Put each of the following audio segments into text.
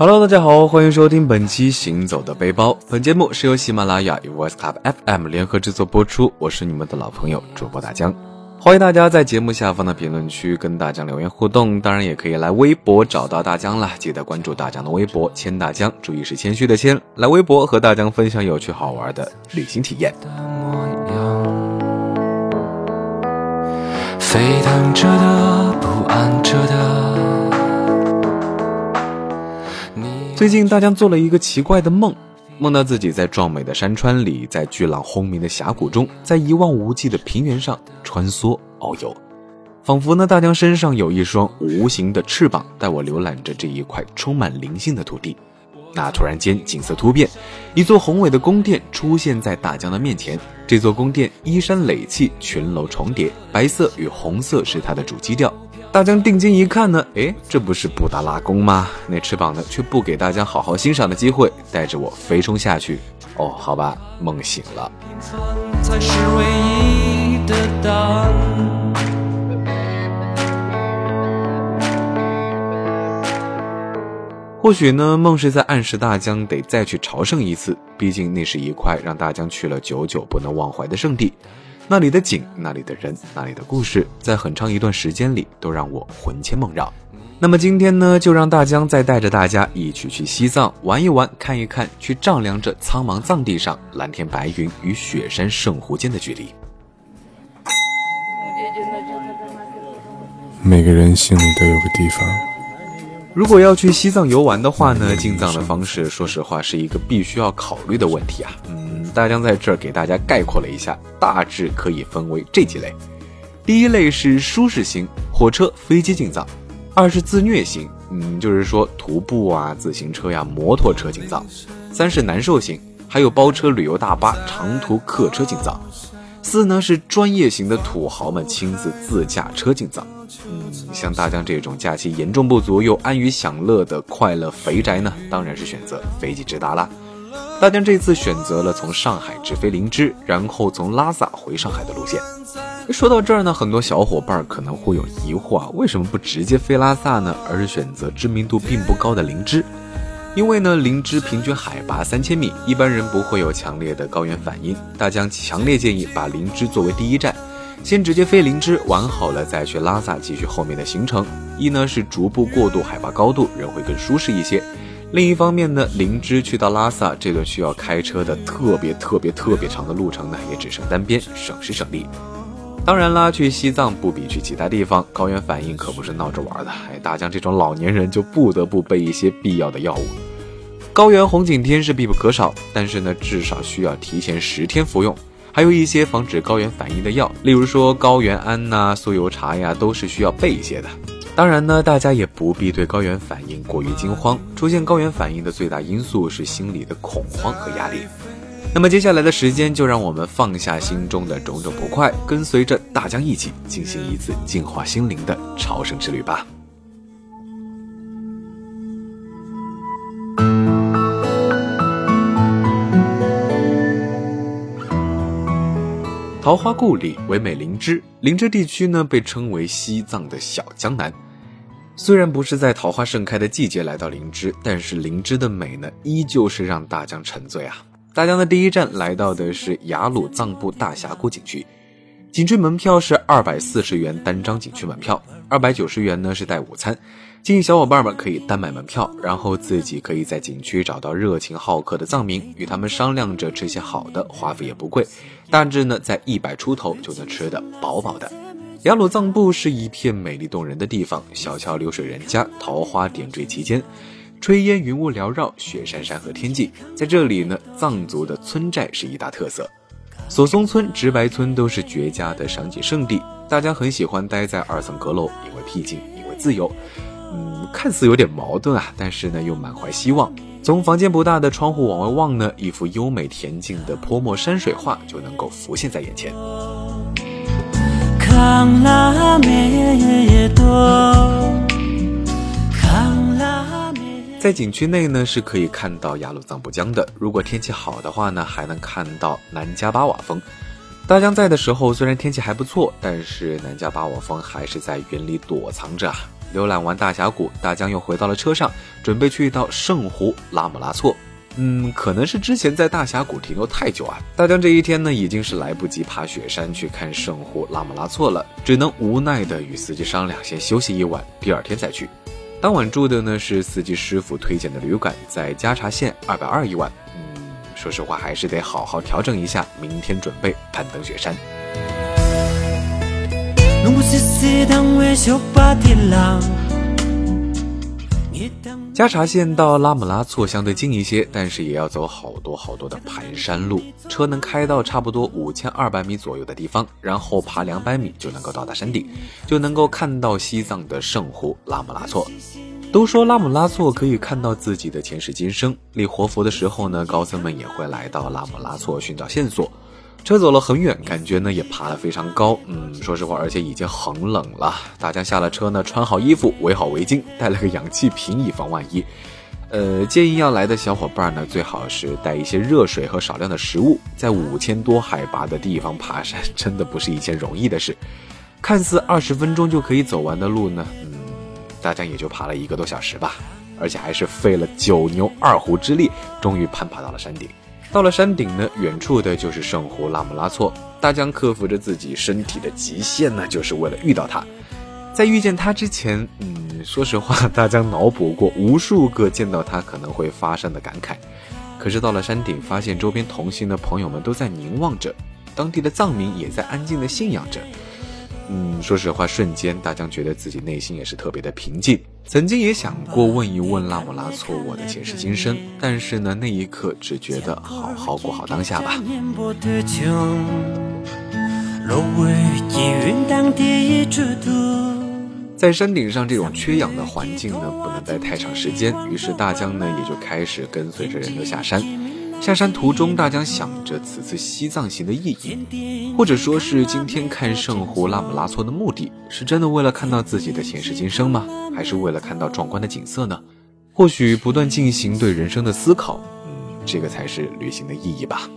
Hello，大家好，欢迎收听本期《行走的背包》。本节目是由喜马拉雅与 Voice Club FM 联合制作播出。我是你们的老朋友主播大江，欢迎大家在节目下方的评论区跟大江留言互动，当然也可以来微博找到大江了。记得关注大江的微博“谦大江”，注意是谦虚的谦。来微博和大江分享有趣好玩的旅行体验。沸腾着的，不安着的。最近，大江做了一个奇怪的梦，梦到自己在壮美的山川里，在巨浪轰鸣的峡谷中，在一望无际的平原上穿梭遨游，仿佛呢，大江身上有一双无形的翅膀，带我浏览着这一块充满灵性的土地。那突然间，景色突变，一座宏伟的宫殿出现在大江的面前。这座宫殿依山垒砌，群楼重叠，白色与红色是它的主基调。大江定睛一看呢，哎，这不是布达拉宫吗？那翅膀呢，却不给大江好好欣赏的机会，带着我飞冲下去。哦，好吧，梦醒了。或许呢，梦是在暗示大江得再去朝圣一次，毕竟那是一块让大江去了久久不能忘怀的圣地。那里的景，那里的人，那里的故事，在很长一段时间里都让我魂牵梦绕。那么今天呢，就让大江再带着大家一起去西藏玩一玩，看一看，去丈量着苍茫藏地上蓝天白云与雪山圣湖间的距离。每个人心里都有个地方。如果要去西藏游玩的话呢，进藏的方式，说实话是一个必须要考虑的问题啊。嗯。大江在这儿给大家概括了一下，大致可以分为这几类：第一类是舒适型，火车、飞机进藏；二是自虐型，嗯，就是说徒步啊、自行车呀、摩托车进藏；三是难受型，还有包车、旅游大巴、长途客车进藏；四呢是专业型的土豪们亲自自驾车进藏。嗯，像大江这种假期严重不足又安于享乐的快乐肥宅呢，当然是选择飞机直达啦。大江这次选择了从上海直飞林芝，然后从拉萨回上海的路线。说到这儿呢，很多小伙伴可能会有疑惑啊，为什么不直接飞拉萨呢，而是选择知名度并不高的林芝？因为呢，林芝平均海拔三千米，一般人不会有强烈的高原反应。大江强烈建议把林芝作为第一站，先直接飞林芝，玩好了再去拉萨继续后面的行程。一呢是逐步过渡海拔高度，人会更舒适一些。另一方面呢，灵芝去到拉萨这段需要开车的特别特别特别长的路程呢，也只剩单边，省时省力。当然啦，去西藏不比去其他地方，高原反应可不是闹着玩的。哎，大江这种老年人就不得不备一些必要的药物。高原红景天是必不可少，但是呢，至少需要提前十天服用。还有一些防止高原反应的药，例如说高原安呐、酥油茶呀，都是需要备一些的。当然呢，大家也不必对高原反应过于惊慌。出现高原反应的最大因素是心理的恐慌和压力。那么接下来的时间，就让我们放下心中的种种不快，跟随着大江一起进行一次净化心灵的朝圣之旅吧。桃花故里唯美林芝，林芝地区呢被称为西藏的小江南。虽然不是在桃花盛开的季节来到灵芝，但是灵芝的美呢，依旧是让大江沉醉啊！大江的第一站来到的是雅鲁藏布大峡谷景区，景区门票是二百四十元单张景区门票，二百九十元呢是带午餐。建议小伙伴们可以单买门票，然后自己可以在景区找到热情好客的藏民，与他们商量着吃些好的，花费也不贵，大致呢在一百出头就能吃得饱饱的。雅鲁藏布是一片美丽动人的地方，小桥流水人家，桃花点缀其间，炊烟云雾缭绕，雪山山河天际。在这里呢，藏族的村寨是一大特色，索松村、直白村都是绝佳的赏景胜地。大家很喜欢待在二层阁楼，因为僻静，因为自由。嗯，看似有点矛盾啊，但是呢，又满怀希望。从房间不大的窗户往外望呢，一幅优美恬静的泼墨山水画就能够浮现在眼前。在景区内呢，是可以看到雅鲁藏布江的。如果天气好的话呢，还能看到南迦巴瓦峰。大江在的时候，虽然天气还不错，但是南迦巴瓦峰还是在云里躲藏着啊。浏览完大峡谷，大江又回到了车上，准备去到圣湖拉姆拉措。嗯，可能是之前在大峡谷停留太久啊，大江这一天呢已经是来不及爬雪山去看圣湖拉姆拉措了，只能无奈的与司机商量，先休息一晚，第二天再去。当晚住的呢是司机师傅推荐的旅馆，在加查县二百二一晚。嗯，说实话还是得好好调整一下，明天准备攀登雪山。加查县到拉姆拉措相对近一些，但是也要走好多好多的盘山路，车能开到差不多五千二百米左右的地方，然后爬两百米就能够到达山顶，就能够看到西藏的圣湖拉姆拉措。都说拉姆拉措可以看到自己的前世今生，立活佛的时候呢，高僧们也会来到拉姆拉措寻找线索。车走了很远，感觉呢也爬得非常高。嗯，说实话，而且已经很冷了。大家下了车呢，穿好衣服，围好围巾，带了个氧气瓶以防万一。呃，建议要来的小伙伴呢，最好是带一些热水和少量的食物。在五千多海拔的地方爬山，真的不是一件容易的事。看似二十分钟就可以走完的路呢，大家也就爬了一个多小时吧，而且还是费了九牛二虎之力，终于攀爬到了山顶。到了山顶呢，远处的就是圣湖拉姆拉措。大江克服着自己身体的极限呢，就是为了遇到他。在遇见他之前，嗯，说实话，大江脑补过无数个见到他可能会发生的感慨。可是到了山顶，发现周边同行的朋友们都在凝望着，当地的藏民也在安静的信仰着。嗯，说实话，瞬间大江觉得自己内心也是特别的平静。曾经也想过问一问拉姆拉措我的前世今生，但是呢，那一刻只觉得好好过好当下吧。在山顶上这种缺氧的环境呢，不能待太长时间，于是大江呢也就开始跟随着人流下山。下山途中，大江想着此次西藏行的意义，或者说是今天看圣湖拉姆拉措的目的，是真的为了看到自己的前世今生吗？还是为了看到壮观的景色呢？或许不断进行对人生的思考，嗯，这个才是旅行的意义吧。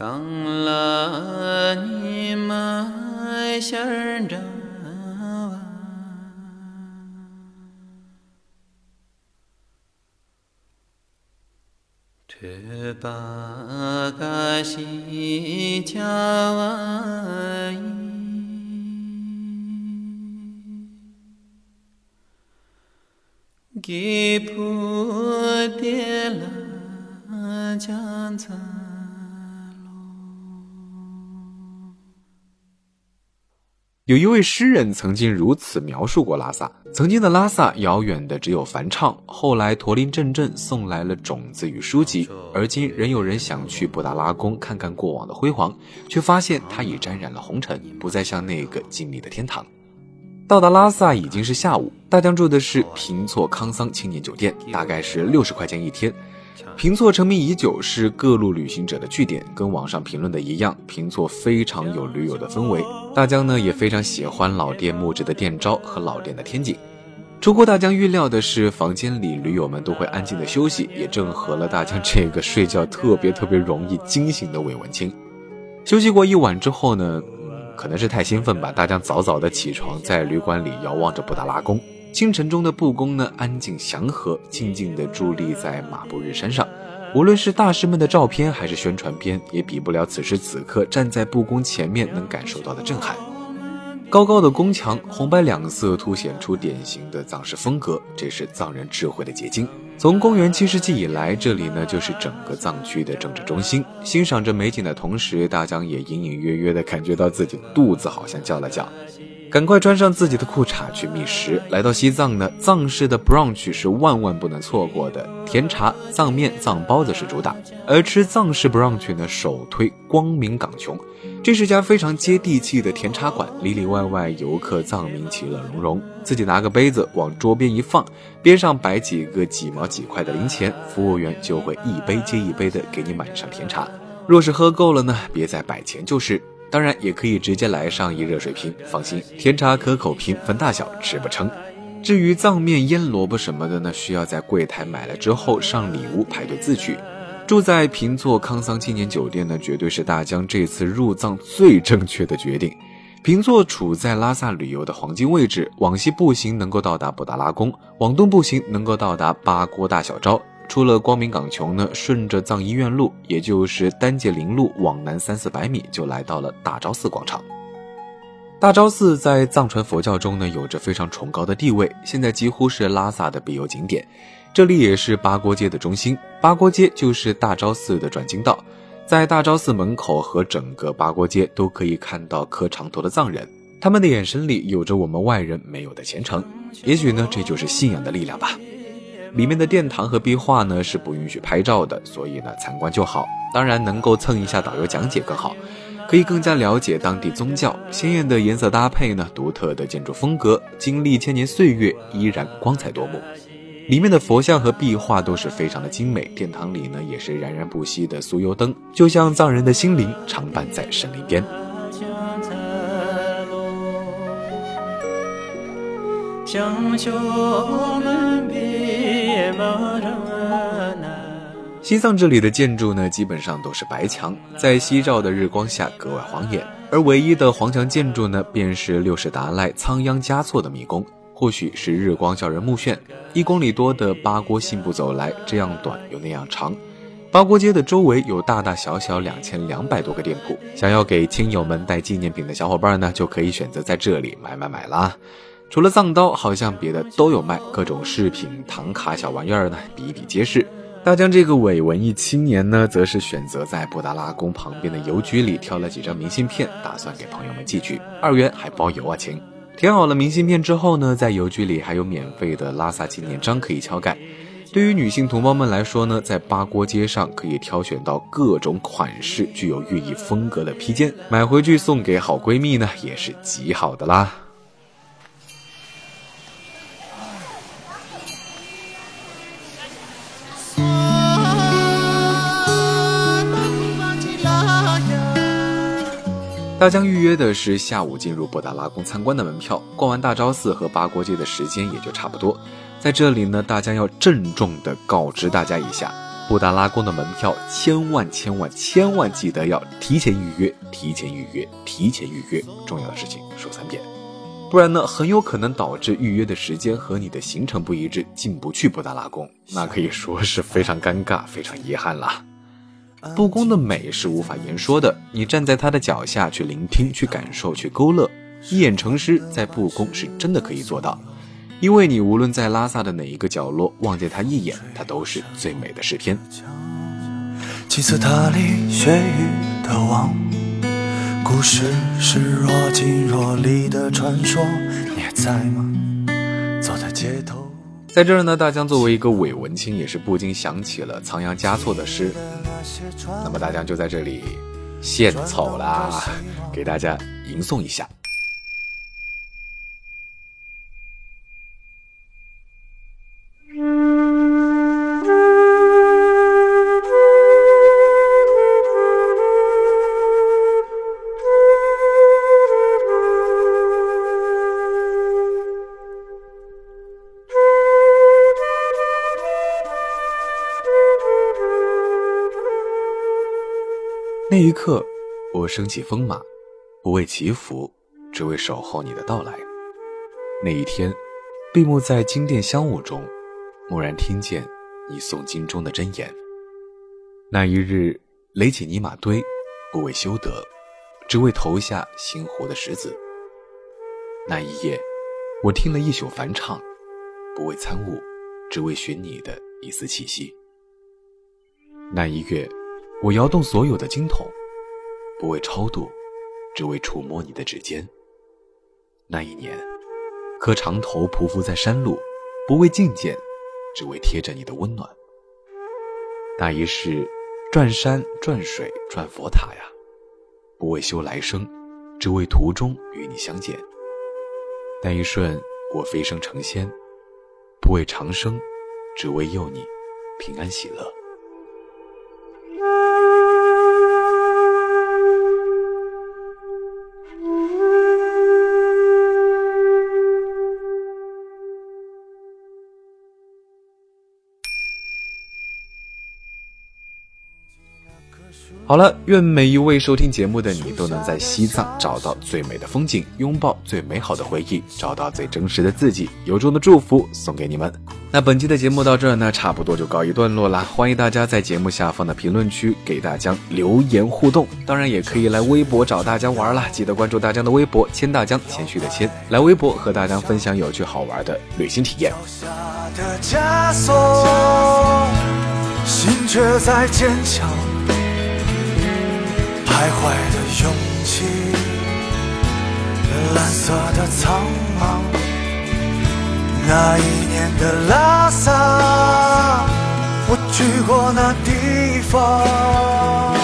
康拉尼玛夏仁扎瓦，特巴嘎西恰瓦伊，吉普迭拉江藏。有一位诗人曾经如此描述过拉萨：曾经的拉萨，遥远的只有梵唱；后来驼铃阵阵送来了种子与书籍，而今仍有人想去布达拉宫看看过往的辉煌，却发现它已沾染了红尘，不再像那个静谧的天堂。到达拉萨已经是下午，大江住的是平措康桑青年酒店，大概是六十块钱一天。平措成名已久，是各路旅行者的据点。跟网上评论的一样，平措非常有驴友的氛围。大江呢也非常喜欢老店木质的店招和老店的天井。出乎大江预料的是，房间里驴友们都会安静的休息，也正合了大江这个睡觉特别特别容易惊醒的韦文清。休息过一晚之后呢，嗯，可能是太兴奋吧，大江早早的起床，在旅馆里遥望着布达拉宫。清晨中的布宫呢，安静祥和，静静地伫立在马布日山上。无论是大师们的照片，还是宣传片，也比不了此时此刻站在布宫前面能感受到的震撼。高高的宫墙，红白两色，凸显出典型的藏式风格，这是藏人智慧的结晶。从公元七世纪以来，这里呢就是整个藏区的政治中心。欣赏着美景的同时，大江也隐隐约约地感觉到自己肚子好像叫了叫。赶快穿上自己的裤衩去觅食。来到西藏呢，藏式的 brunch 是万万不能错过的。甜茶、藏面、藏包子是主打，而吃藏式 brunch 呢，首推光明港琼。这是家非常接地气的甜茶馆，里里外外游客藏民其乐融融。自己拿个杯子往桌边一放，边上摆几个几毛几块的零钱，服务员就会一杯接一杯的给你满上甜茶。若是喝够了呢，别再摆钱就是。当然也可以直接来上一热水瓶，放心，甜茶可口瓶分大小，吃不撑。至于藏面、腌萝卜什么的呢，需要在柜台买了之后上里屋排队自取。住在平座康桑青年酒店呢，绝对是大江这次入藏最正确的决定。平座处在拉萨旅游的黄金位置，往西步行能够到达布达拉宫，往东步行能够到达八郭大小昭。出了光明港琼呢，顺着藏医院路，也就是丹杰林路往南三四百米，就来到了大昭寺广场。大昭寺在藏传佛教中呢，有着非常崇高的地位，现在几乎是拉萨的必游景点。这里也是八郭街的中心，八郭街就是大昭寺的转经道。在大昭寺门口和整个八郭街都可以看到磕长头的藏人，他们的眼神里有着我们外人没有的虔诚。也许呢，这就是信仰的力量吧。里面的殿堂和壁画呢是不允许拍照的，所以呢参观就好。当然能够蹭一下导游讲解更好，可以更加了解当地宗教。鲜艳的颜色搭配呢，独特的建筑风格，经历千年岁月依然光彩夺目。里面的佛像和壁画都是非常的精美，殿堂里呢也是冉冉不息的酥油灯，就像藏人的心灵常伴在神灵边。西藏这里的建筑呢，基本上都是白墙，在夕照的日光下格外晃眼，而唯一的黄墙建筑呢，便是六世达赖仓央嘉措的迷宫。或许是日光叫人目眩，一公里多的八郭信步走来，这样短又那样长。八郭街的周围有大大小小两千两百多个店铺，想要给亲友们带纪念品的小伙伴呢，就可以选择在这里买买买啦。除了藏刀，好像别的都有卖，各种饰品、唐卡小玩意儿呢，比比皆是。大江这个伪文艺青年呢，则是选择在布达拉宫旁边的邮局里挑了几张明信片，打算给朋友们寄去，二元还包邮啊，亲。填好了明信片之后呢，在邮局里还有免费的拉萨纪念章可以敲盖。对于女性同胞们来说呢，在八廓街上可以挑选到各种款式、具有寓意风格的披肩，买回去送给好闺蜜呢，也是极好的啦。大江预约的是下午进入布达拉宫参观的门票，逛完大昭寺和八国街的时间也就差不多。在这里呢，大江要郑重的告知大家一下，布达拉宫的门票千万千万千万记得要提前预约，提前预约，提前预约。重要的事情说三遍，不然呢，很有可能导致预约的时间和你的行程不一致，进不去布达拉宫，那可以说是非常尴尬，非常遗憾了。布宫的美是无法言说的，你站在它的脚下去聆听、去感受、去勾勒，一眼成诗，在布宫是真的可以做到。因为你无论在拉萨的哪一个角落望见它一眼，它都是最美的诗篇。几次踏里雪域的王，故事是若即若离的传说，你还在吗？走在街头。在这儿呢，大江作为一个伪文青，也是不禁想起了仓央嘉措的诗。那么大江就在这里献丑啦，给大家吟诵一下。刻，我升起风马，不为祈福，只为守候你的到来。那一天，闭目在金殿香雾中，蓦然听见你诵经中的真言。那一日，垒起泥马堆，不为修德，只为投下星湖的石子。那一夜，我听了一宿梵唱，不为参悟，只为寻你的一丝气息。那一月。我摇动所有的经筒，不为超度，只为触摸你的指尖。那一年，磕长头匍匐在山路，不为觐见，只为贴着你的温暖。那一世，转山转水转佛塔呀，不为修来生，只为途中与你相见。那一瞬，我飞升成仙，不为长生，只为佑你平安喜乐。好了，愿每一位收听节目的你都能在西藏找到最美的风景，拥抱最美好的回忆，找到最真实的自己。由衷的祝福送给你们。那本期的节目到这儿呢，差不多就告一段落啦。欢迎大家在节目下方的评论区给大江留言互动，当然也可以来微博找大江玩啦。记得关注大江的微博，谦大江，谦虚的谦，来微博和大江分享有趣好玩的旅行体验。心却在坚强。徘徊的勇气，蓝色的苍茫。那一年的拉萨，我去过那地方。